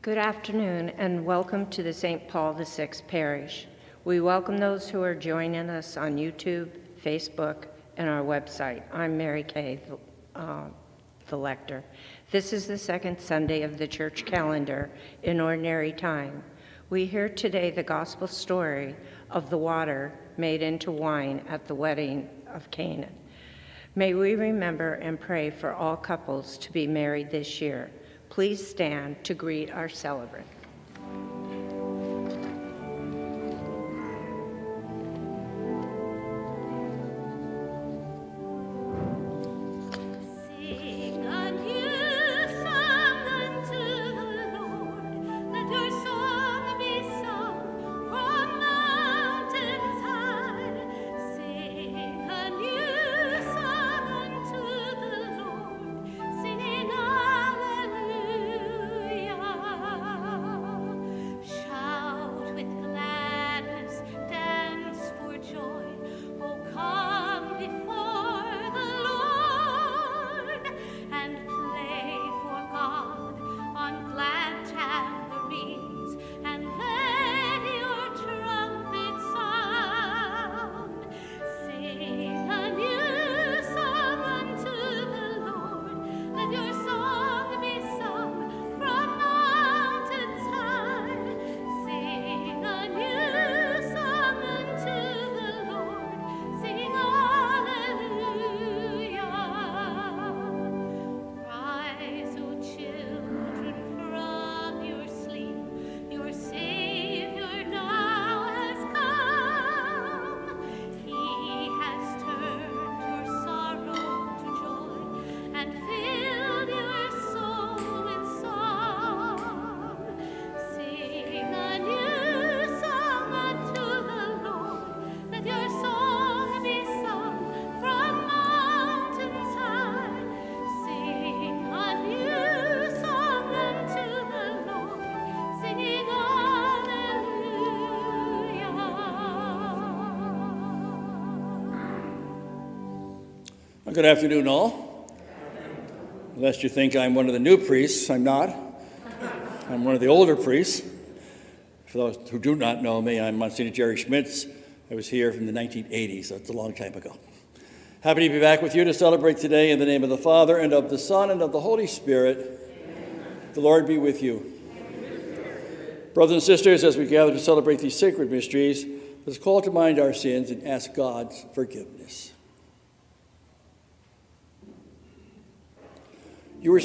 Good afternoon and welcome to the St. Paul VI Parish. We welcome those who are joining us on YouTube, Facebook, and our website. I'm Mary Kay, the, uh, the lector. This is the second Sunday of the church calendar in ordinary time. We hear today the gospel story of the water made into wine at the wedding of Canaan. May we remember and pray for all couples to be married this year. Please stand to greet our celebrant. Good afternoon, all. Lest you think I'm one of the new priests, I'm not. I'm one of the older priests. For those who do not know me, I'm Monsignor Jerry Schmitz. I was here from the 1980s, so it's a long time ago. Happy to be back with you to celebrate today in the name of the Father, and of the Son, and of the Holy Spirit. Amen. The Lord be with you. Brothers and sisters, as we gather to celebrate these sacred mysteries, let's call to mind our sins and ask God's forgiveness. You were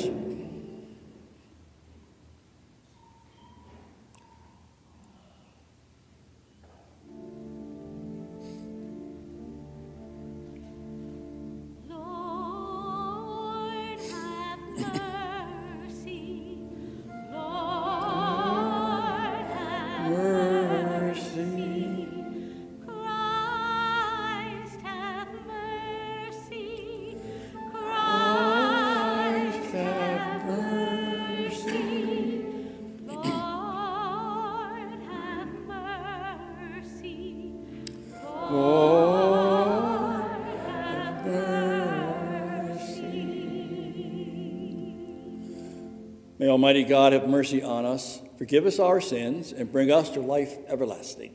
Almighty God have mercy on us, forgive us our sins, and bring us to life everlasting.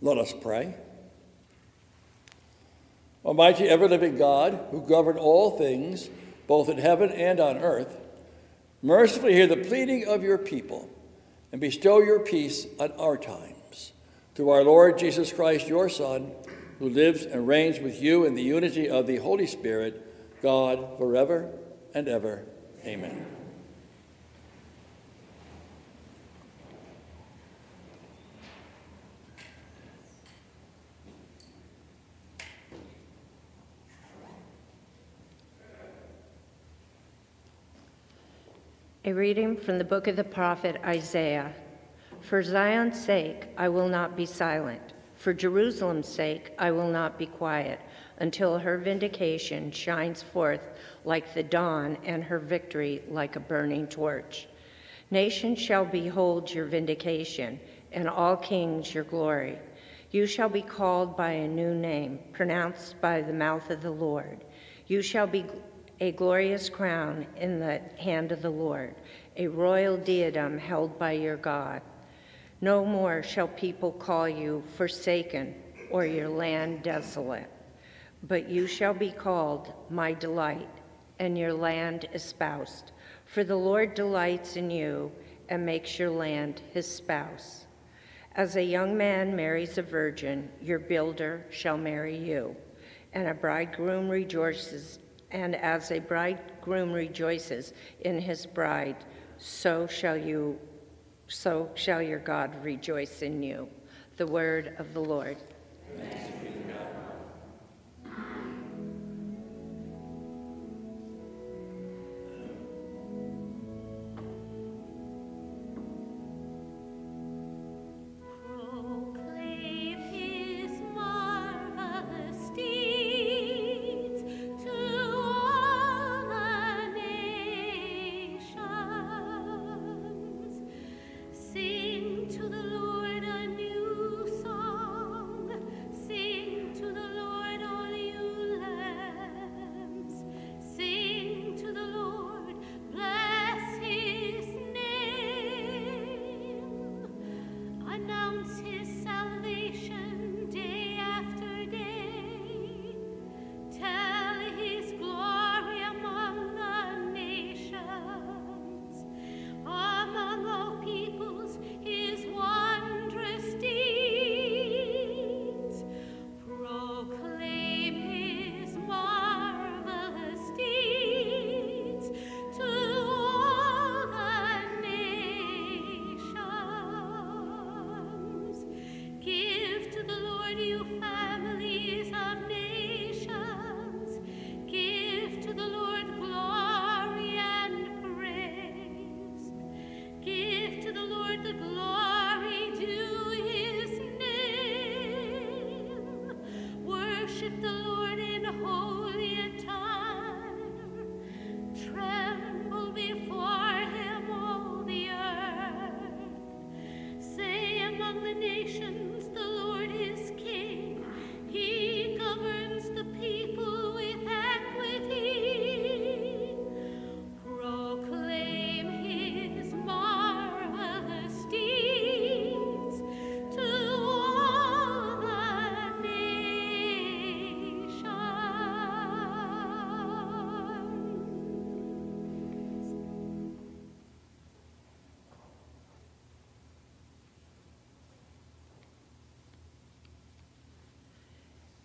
Let us pray. Almighty, ever living God, who govern all things, both in heaven and on earth, mercifully hear the pleading of your people and bestow your peace on our times. Through our Lord Jesus Christ, your Son, who lives and reigns with you in the unity of the Holy Spirit, God, forever and ever. Amen. A reading from the book of the prophet Isaiah. For Zion's sake, I will not be silent. For Jerusalem's sake, I will not be quiet until her vindication shines forth like the dawn and her victory like a burning torch. Nations shall behold your vindication, and all kings your glory. You shall be called by a new name, pronounced by the mouth of the Lord. You shall be a glorious crown in the hand of the Lord, a royal diadem held by your God. No more shall people call you forsaken or your land desolate, but you shall be called my delight, and your land espoused. For the Lord delights in you and makes your land his spouse. As a young man marries a virgin, your builder shall marry you, and a bridegroom rejoices and as a bridegroom rejoices in his bride, so shall you so shall your God rejoice in you. The word of the Lord. Proclaim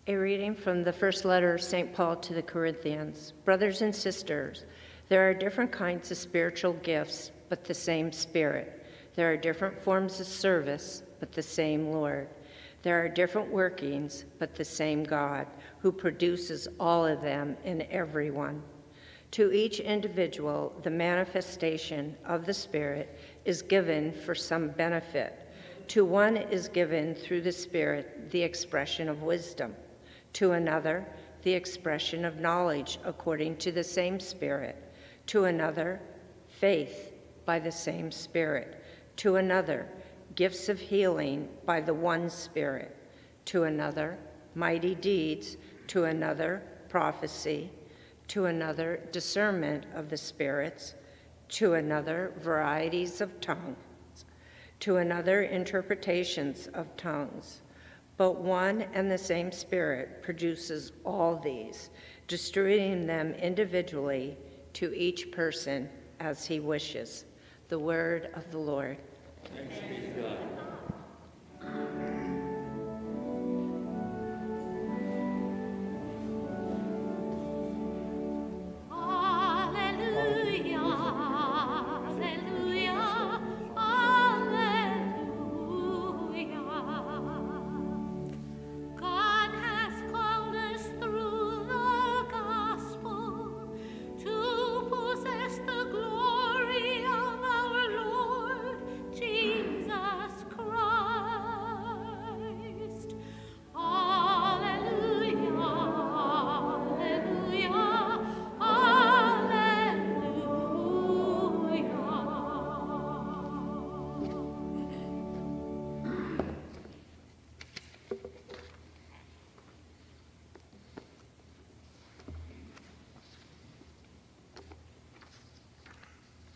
A reading from the first letter of St. Paul to the Corinthians. Brothers and sisters, there are different kinds of spiritual gifts, but the same Spirit. There are different forms of service, but the same Lord. There are different workings, but the same God, who produces all of them in everyone. To each individual, the manifestation of the Spirit is given for some benefit. To one is given through the Spirit the expression of wisdom, to another, the expression of knowledge according to the same Spirit, to another, faith by the same Spirit, to another, gifts of healing by the one Spirit, to another, mighty deeds, to another, prophecy, to another, discernment of the spirits, to another, varieties of tongues, to another, interpretations of tongues. But one and the same Spirit produces all these, distributing them individually to each person as he wishes. The word of the Lord. Thanks be to God.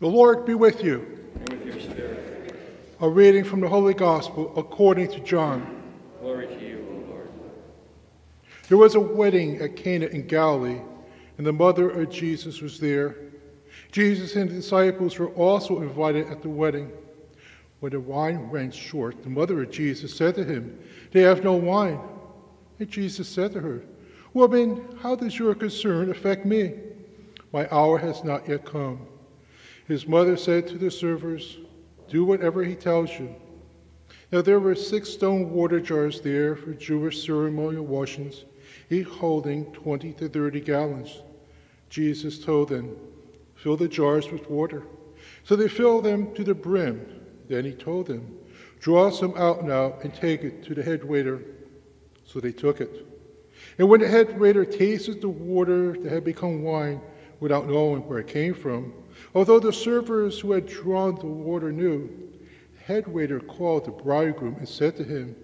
The Lord be with you. And with your spirit. A reading from the Holy Gospel according to John. Glory to you, O Lord. There was a wedding at Cana in Galilee, and the mother of Jesus was there. Jesus and the disciples were also invited at the wedding. When the wine ran short, the mother of Jesus said to him, They have no wine. And Jesus said to her, Woman, how does your concern affect me? My hour has not yet come. His mother said to the servers, Do whatever he tells you. Now there were six stone water jars there for Jewish ceremonial washings, each holding 20 to 30 gallons. Jesus told them, Fill the jars with water. So they filled them to the brim. Then he told them, Draw some out now and take it to the head waiter. So they took it. And when the head waiter tasted the water that had become wine without knowing where it came from, although the servers who had drawn the water knew, the head waiter called the bridegroom and said to him,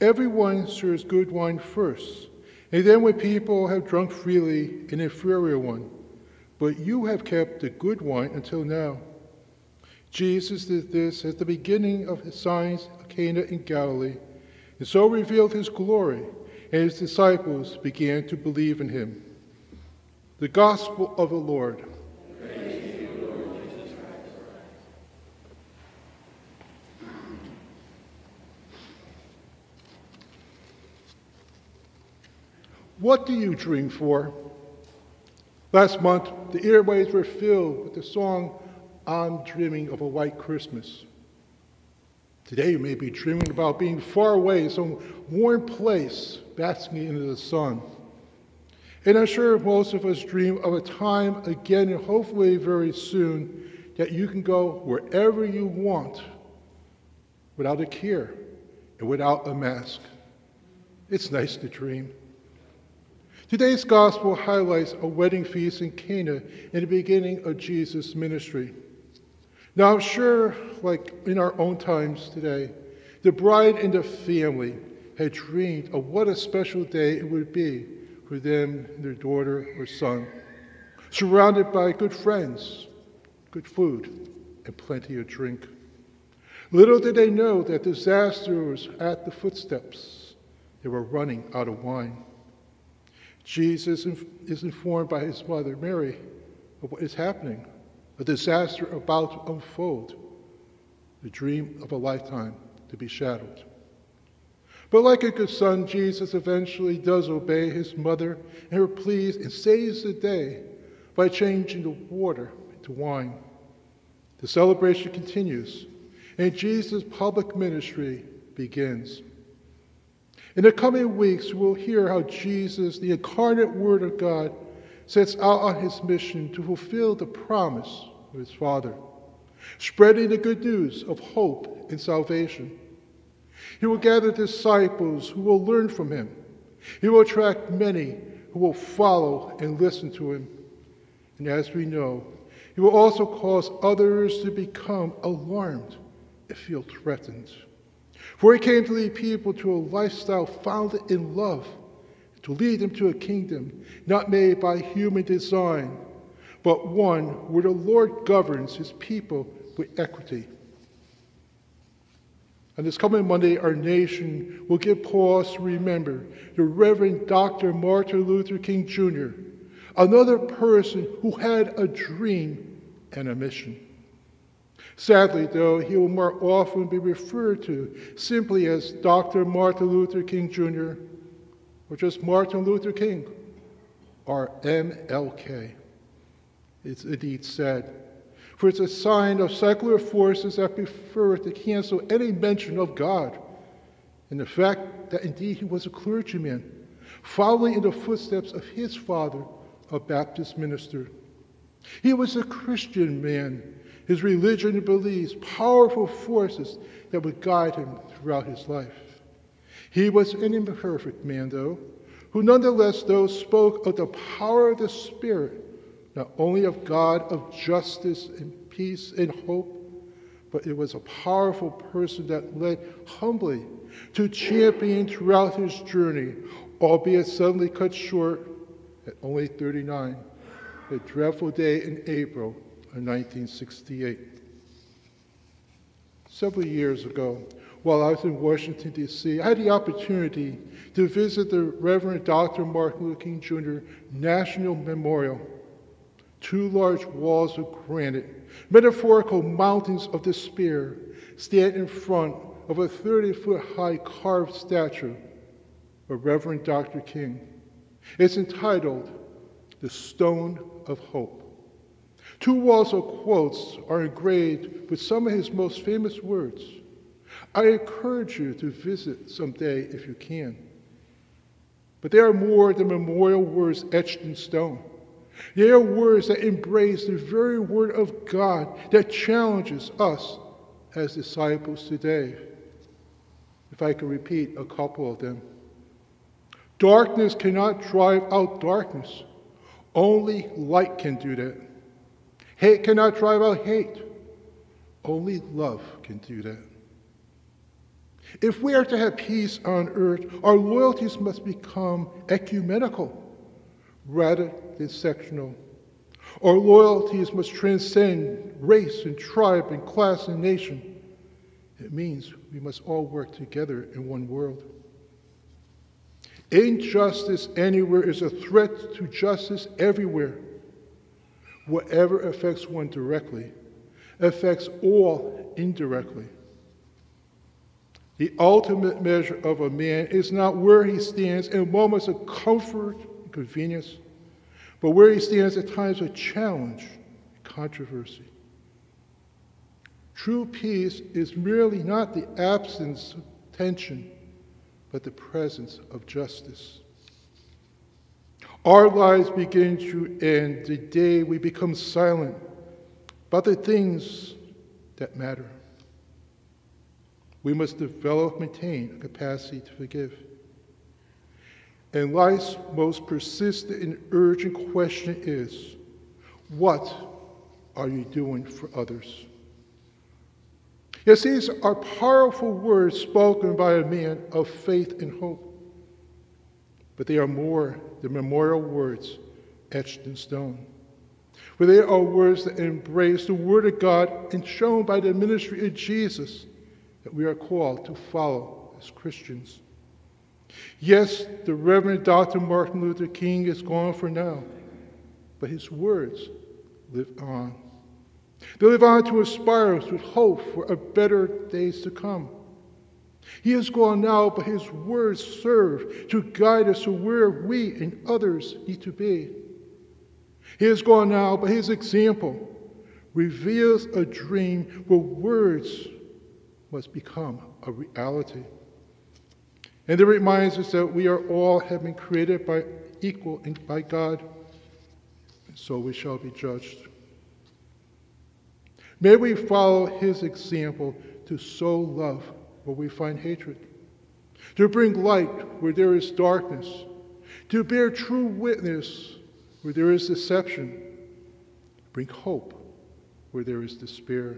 Everyone serves good wine first, and then when people have drunk freely, an inferior one. But you have kept the good wine until now. Jesus did this at the beginning of his signs of Cana in Galilee, and so revealed his glory, and his disciples began to believe in him. The Gospel of the Lord. What do you dream for? Last month, the airways were filled with the song, I'm Dreaming of a White Christmas. Today, you may be dreaming about being far away some warm place, basking in the sun. And I'm sure most of us dream of a time again, and hopefully very soon, that you can go wherever you want without a care and without a mask. It's nice to dream. Today's gospel highlights a wedding feast in Cana in the beginning of Jesus' ministry. Now, I'm sure, like in our own times today, the bride and the family had dreamed of what a special day it would be for them their daughter or son, surrounded by good friends, good food, and plenty of drink. Little did they know that disaster was at the footsteps. They were running out of wine. Jesus is informed by his mother, Mary, of what is happening, a disaster about to unfold, the dream of a lifetime to be shattered. But like a good son, Jesus eventually does obey his mother and her pleas and saves the day by changing the water into wine. The celebration continues, and Jesus' public ministry begins. In the coming weeks, we'll hear how Jesus, the incarnate Word of God, sets out on his mission to fulfill the promise of his Father, spreading the good news of hope and salvation. He will gather disciples who will learn from him. He will attract many who will follow and listen to him. And as we know, he will also cause others to become alarmed and feel threatened. For he came to lead people to a lifestyle founded in love, to lead them to a kingdom not made by human design, but one where the Lord governs his people with equity. On this coming Monday, our nation will give pause to remember the Reverend Dr. Martin Luther King Jr., another person who had a dream and a mission. Sadly, though, he will more often be referred to simply as Dr. Martin Luther King Jr. or just Martin Luther King or MLK. It's indeed sad, for it's a sign of secular forces that prefer to cancel any mention of God and the fact that indeed he was a clergyman, following in the footsteps of his father, a Baptist minister. He was a Christian man his religion and beliefs, powerful forces that would guide him throughout his life. He was an imperfect man, though, who nonetheless, though, spoke of the power of the Spirit, not only of God, of justice and peace and hope, but it was a powerful person that led humbly to champion throughout his journey, albeit suddenly cut short at only 39, a dreadful day in April 1968. Several years ago, while I was in Washington, D.C., I had the opportunity to visit the Reverend Dr. Martin Luther King Jr. National Memorial. Two large walls of granite, metaphorical mountains of despair, stand in front of a 30 foot high carved statue of Reverend Dr. King. It's entitled The Stone of Hope. Two walls of quotes are engraved with some of his most famous words. I encourage you to visit someday if you can. But they are more than memorial words etched in stone. They are words that embrace the very word of God that challenges us as disciples today. If I can repeat a couple of them. Darkness cannot drive out darkness. Only light can do that. Hate cannot drive out hate. Only love can do that. If we are to have peace on earth, our loyalties must become ecumenical rather than sectional. Our loyalties must transcend race and tribe and class and nation. It means we must all work together in one world. Injustice anywhere is a threat to justice everywhere. Whatever affects one directly affects all indirectly. The ultimate measure of a man is not where he stands in moments of comfort and convenience, but where he stands at times of challenge and controversy. True peace is merely not the absence of tension, but the presence of justice. Our lives begin to end the day we become silent about the things that matter. We must develop, maintain a capacity to forgive. And life's most persistent and urgent question is what are you doing for others? Yes, these are powerful words spoken by a man of faith and hope but they are more than memorial words etched in stone. For they are words that embrace the Word of God and shown by the ministry of Jesus that we are called to follow as Christians. Yes, the Reverend Dr. Martin Luther King is gone for now, but his words live on. They live on to inspire us with hope for a better days to come. He is gone now, but his words serve to guide us to where we and others need to be. He is gone now, but his example reveals a dream where words must become a reality. And it reminds us that we are all have been created by equal and by God, and so we shall be judged. May we follow his example to sow love where we find hatred, to bring light where there is darkness, to bear true witness where there is deception, bring hope where there is despair.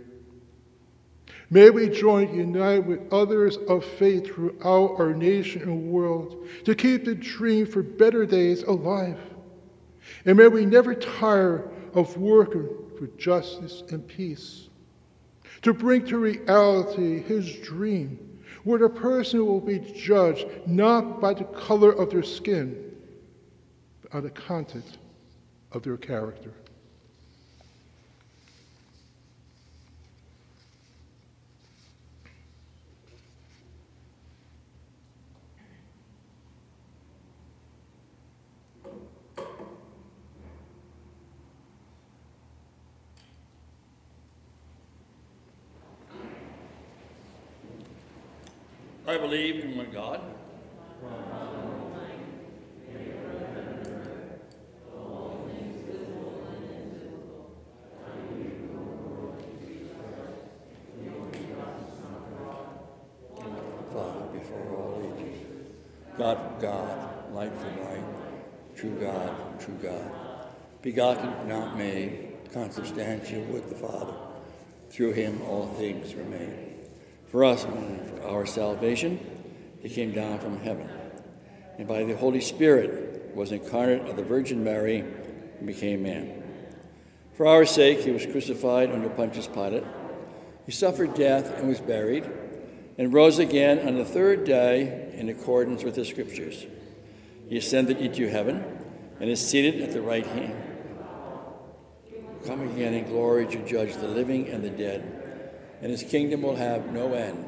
May we join unite with others of faith throughout our nation and world to keep the dream for better days alive. And may we never tire of working for justice and peace, to bring to reality his dream, where the person will be judged not by the color of their skin, but on the content of their character. I one God. Father before all ages, God from God, light from light, true God true God, begotten, not made, consubstantial with the Father. Through him all things were made. For us for our salvation, he came down from heaven, and by the Holy Spirit was incarnate of the Virgin Mary and became man. For our sake, he was crucified under Pontius Pilate. He suffered death and was buried, and rose again on the third day in accordance with the Scriptures. He ascended into heaven and is seated at the right hand. Come again in glory to judge the living and the dead and his kingdom will have no end.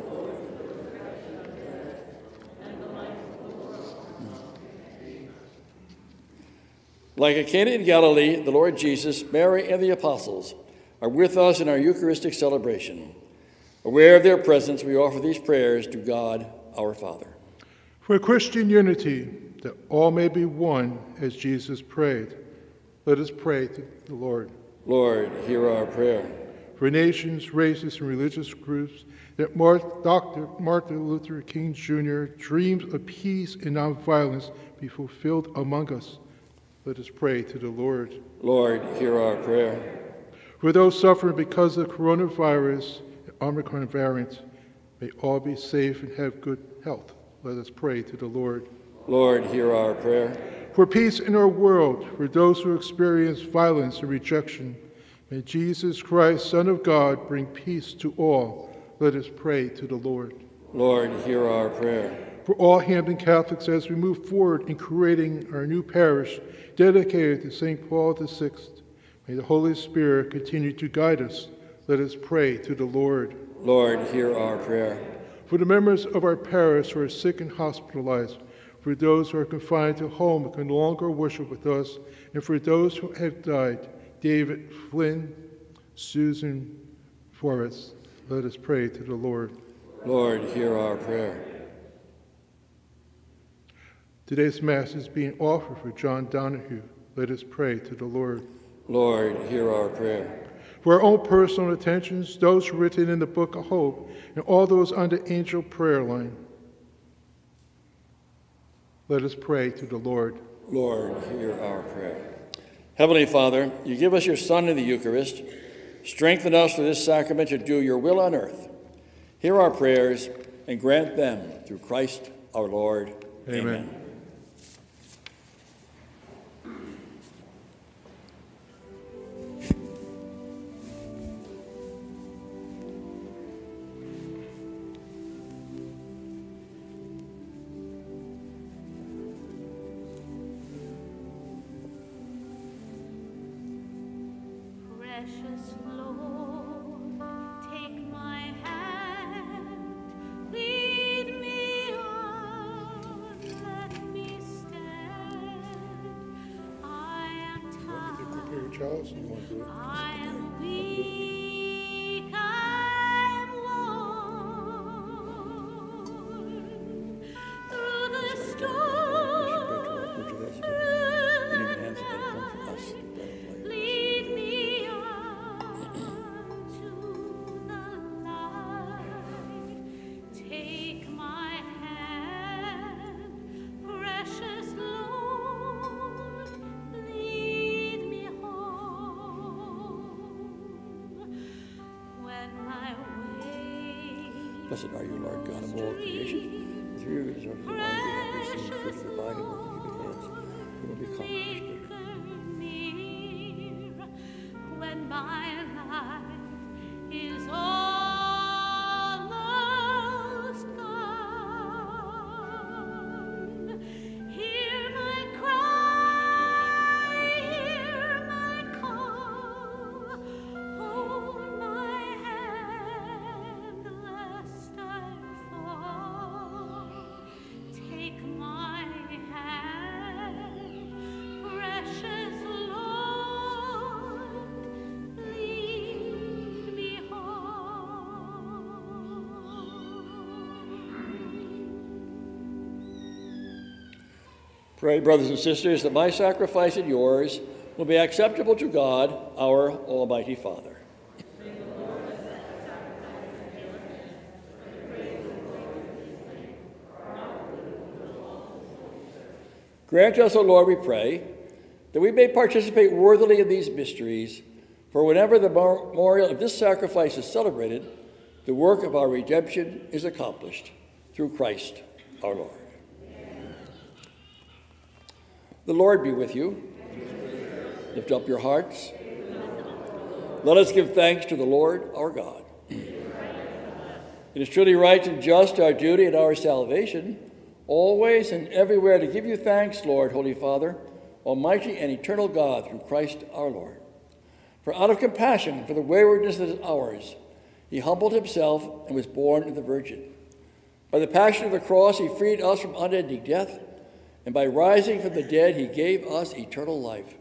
Like a Cana in Galilee, the Lord Jesus, Mary, and the apostles are with us in our Eucharistic celebration. Aware of their presence, we offer these prayers to God our Father. For Christian unity, that all may be one as Jesus prayed, let us pray to the Lord. Lord, hear our prayer. For nations, races, and religious groups, that Dr. Martin Luther King Jr. dreams of peace and nonviolence be fulfilled among us let us pray to the Lord. Lord, hear our prayer. For those suffering because of coronavirus and Omicron variant, may all be safe and have good health. Let us pray to the Lord. Lord, hear our prayer. For peace in our world, for those who experience violence and rejection, may Jesus Christ, Son of God, bring peace to all. Let us pray to the Lord. Lord, hear our prayer. For all Hampden Catholics, as we move forward in creating our new parish, dedicated to St. Paul VI. May the Holy Spirit continue to guide us. Let us pray to the Lord. Lord, hear our prayer. For the members of our parish who are sick and hospitalized, for those who are confined to home and can no longer worship with us, and for those who have died, David Flynn, Susan Forrest, let us pray to the Lord. Lord, hear our prayer. Today's Mass is being offered for John Donahue. Let us pray to the Lord. Lord, hear our prayer. For our own personal intentions, those written in the Book of Hope, and all those under angel prayer line, let us pray to the Lord. Lord, hear our prayer. Heavenly Father, you give us your Son in the Eucharist. Strengthen us for this sacrament to do your will on earth. Hear our prayers and grant them through Christ our Lord. Amen. Amen. Blessed are you, Lord God of all creation. Through your service, the wine we have received, fruit of the vine and work of hands, who will become prospered. near when my life is almost Pray, brothers and sisters, that my sacrifice and yours will be acceptable to God, our Almighty Father. Grant us, O Lord, we pray, that we may participate worthily in these mysteries, for whenever the memorial of this sacrifice is celebrated, the work of our redemption is accomplished through Christ our Lord. The Lord be with you. Lift up your hearts. Let us give thanks to the Lord our God. It is truly right and just, our duty and our salvation, always and everywhere to give you thanks, Lord, Holy Father, Almighty and eternal God, through Christ our Lord. For out of compassion for the waywardness that is ours, he humbled himself and was born of the Virgin. By the passion of the cross, he freed us from unending death, and by rising from the dead, he gave us eternal life.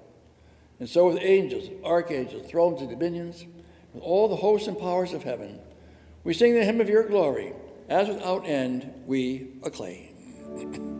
And so, with angels, archangels, thrones, and dominions, with all the hosts and powers of heaven, we sing the hymn of your glory, as without end we acclaim.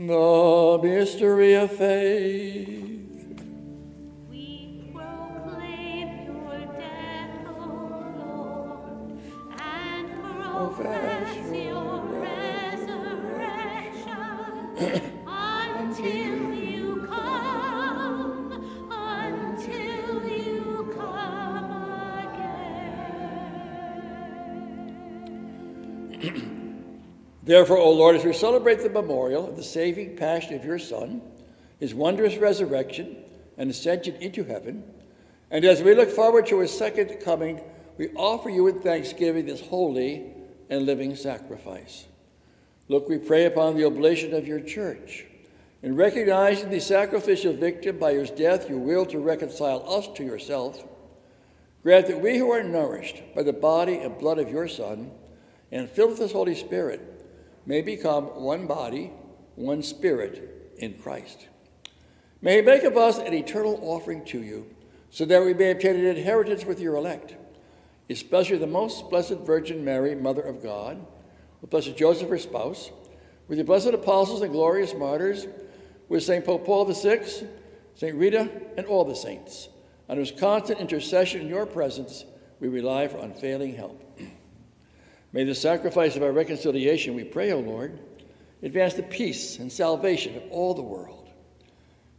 The mystery of faith. We proclaim your death, O Lord, and profess your resurrection Therefore, O Lord, as we celebrate the memorial of the saving passion of your Son, his wondrous resurrection and ascension into heaven, and as we look forward to his second coming, we offer you in thanksgiving this holy and living sacrifice. Look, we pray upon the oblation of your church. In recognizing the sacrificial victim by whose death you will to reconcile us to yourself, grant that we who are nourished by the body and blood of your Son and filled with his Holy Spirit may become one body, one spirit in Christ. May he make of us an eternal offering to you, so that we may obtain an inheritance with your elect, especially the most blessed Virgin Mary, Mother of God, with blessed Joseph, her spouse, with your blessed apostles and glorious martyrs, with St. Pope Paul VI, St. Rita, and all the saints, on whose constant intercession in your presence we rely for unfailing help. May the sacrifice of our reconciliation, we pray, O Lord, advance the peace and salvation of all the world.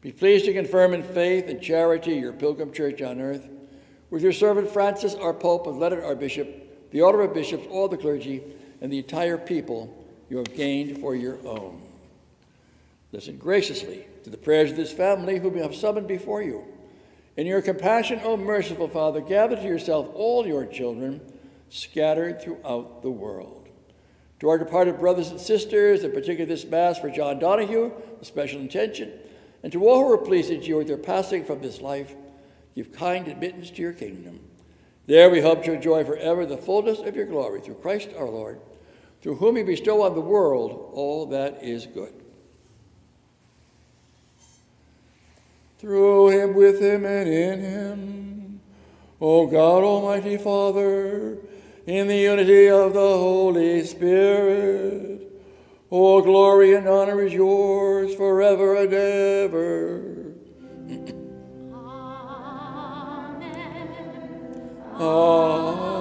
Be pleased to confirm in faith and charity your pilgrim church on earth, with your servant Francis, our Pope, and Leonard, our Bishop, the order of bishops, all the clergy, and the entire people you have gained for your own. Listen graciously to the prayers of this family whom you have summoned before you. In your compassion, O merciful Father, gather to yourself all your children scattered throughout the world. To our departed brothers and sisters, in particular this Mass for John Donahue, a special intention, and to all who are pleased at you with their passing from this life, give kind admittance to your kingdom. There we hope to enjoy forever the fullness of your glory through Christ our Lord, through whom you bestow on the world all that is good. Through him, with him, and in him, O God, Almighty Father, in the unity of the Holy Spirit, all glory and honor is yours forever and ever. Amen. Amen.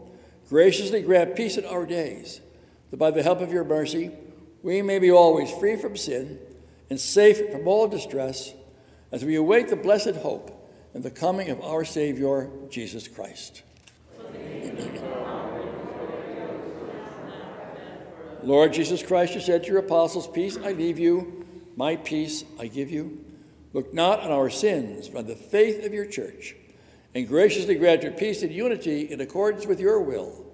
Graciously grant peace in our days, that by the help of your mercy we may be always free from sin and safe from all distress, as we await the blessed hope and the coming of our Savior, Jesus Christ. Lord Jesus Christ, you said to your apostles, Peace I leave you, my peace I give you. Look not on our sins, but on the faith of your church, and graciously grant your peace and unity in accordance with your will,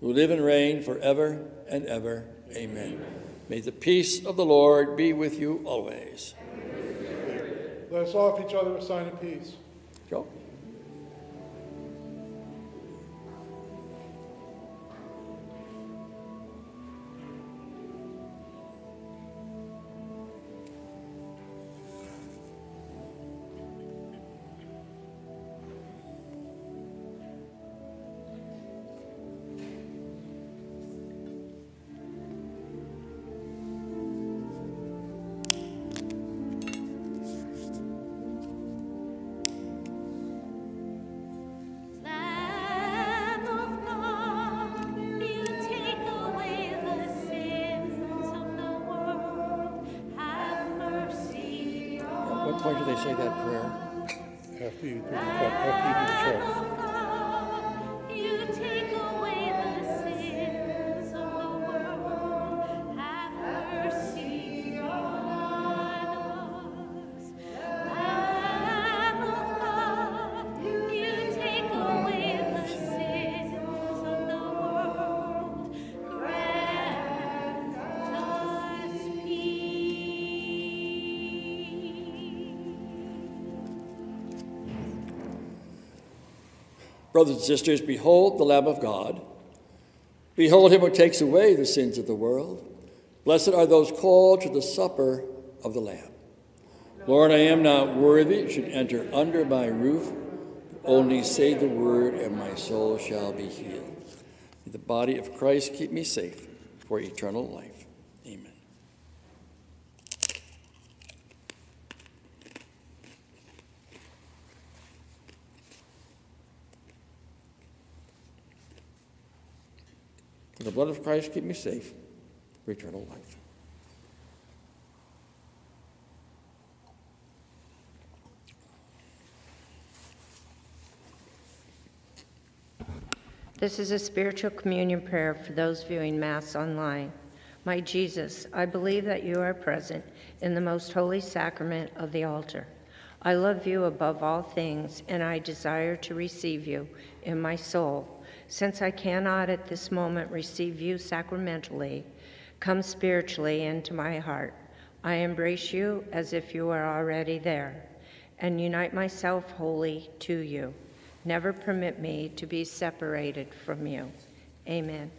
who live and reign forever and ever. Amen. May the peace of the Lord be with you always. Let us offer each other a sign of peace. Joe? Brothers and sisters, behold the Lamb of God. Behold him who takes away the sins of the world. Blessed are those called to the supper of the Lamb. Lord, I am not worthy should enter under my roof. Only say the word, and my soul shall be healed. May the body of Christ keep me safe for eternal life. Amen. The blood of Christ keep me safe for eternal life. This is a spiritual communion prayer for those viewing Mass online. My Jesus, I believe that you are present in the most holy sacrament of the altar. I love you above all things, and I desire to receive you in my soul. Since I cannot at this moment receive you sacramentally, come spiritually into my heart. I embrace you as if you are already there, and unite myself wholly to you. Never permit me to be separated from you. Amen.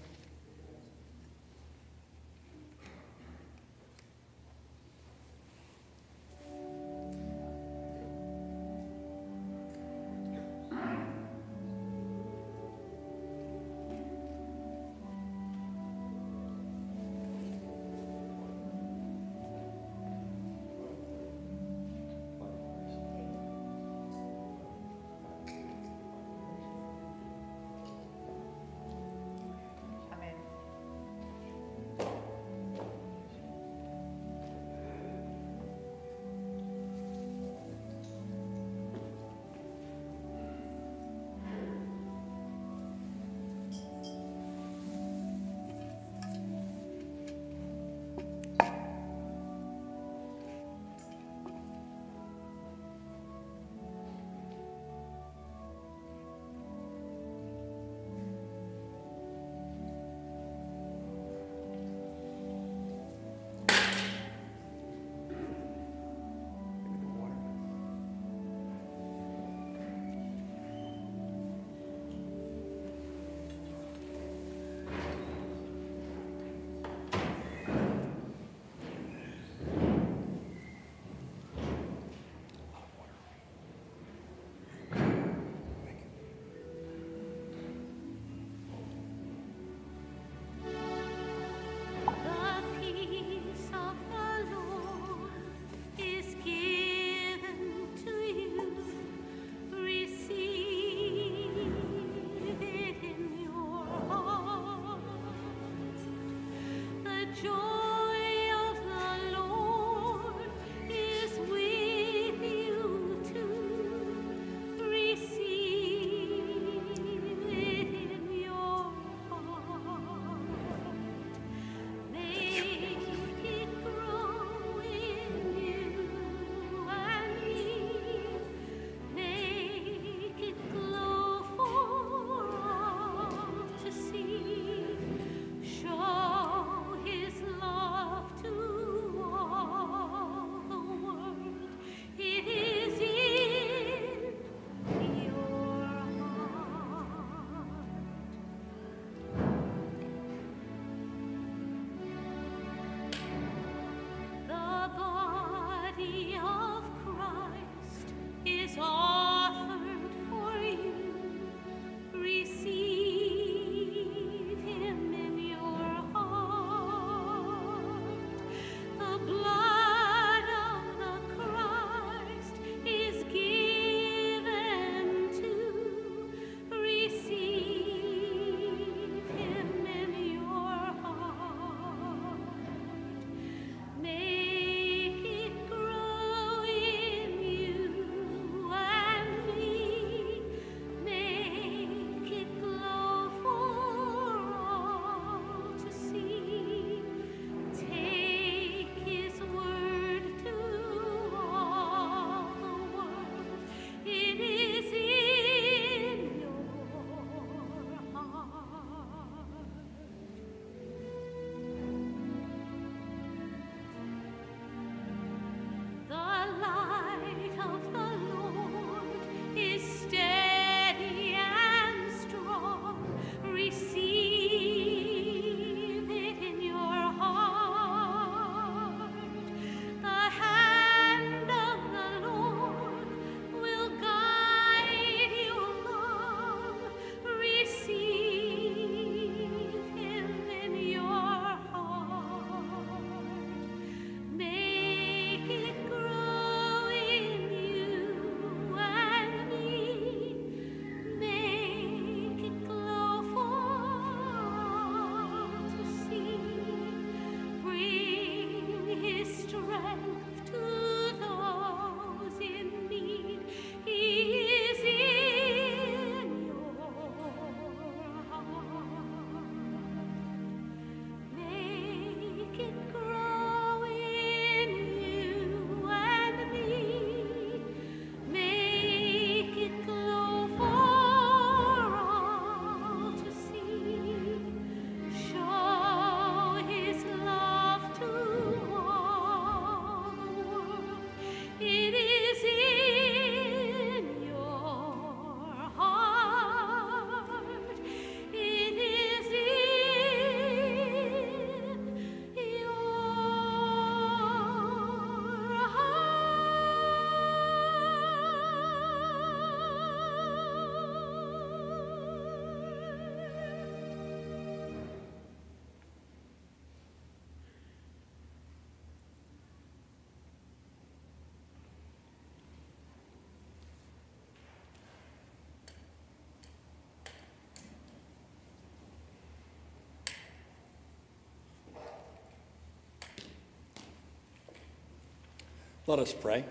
Let us pray.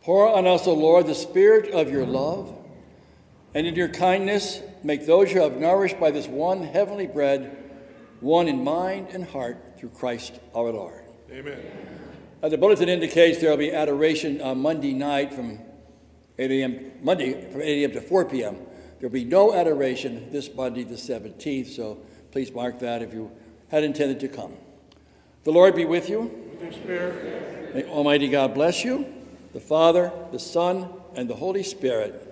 Pour on us, O Lord, the spirit of your love, and in your kindness make those you have nourished by this one heavenly bread one in mind and heart through Christ our Lord. Amen. As the bulletin indicates, there will be adoration on Monday night from 8 a.m. Monday from 8 a.m. to 4 p.m. There will be no adoration this Monday, the 17th, so please mark that if you had intended to come. The Lord be with you. With your spirit. May Almighty God bless you, the Father, the Son, and the Holy Spirit.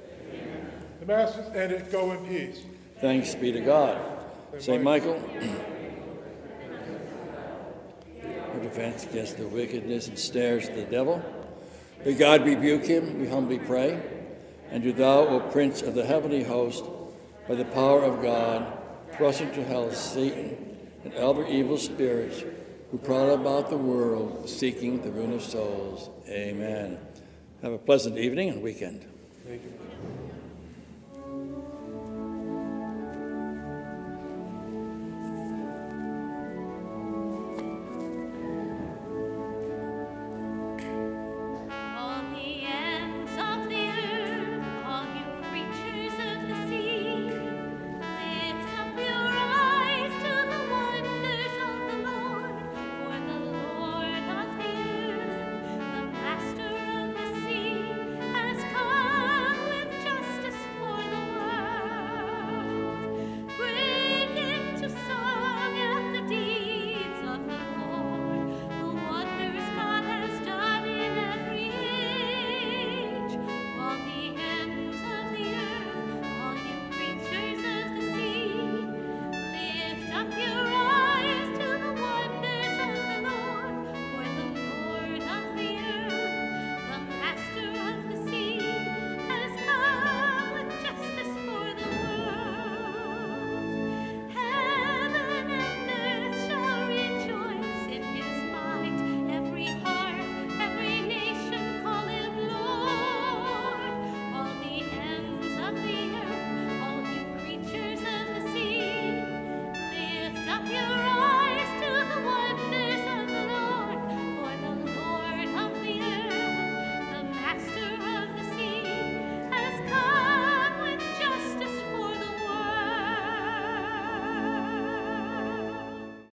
The Mass is ended. Go in peace. Thanks be to God. St. Michael, our defense against the wickedness and snares of the devil. May God rebuke him, we humbly pray. And do thou, O Prince of the heavenly host, by the power of God, thrust into hell Satan and other evil spirits who prowl about the world seeking the ruin of souls. Amen. Have a pleasant evening and weekend.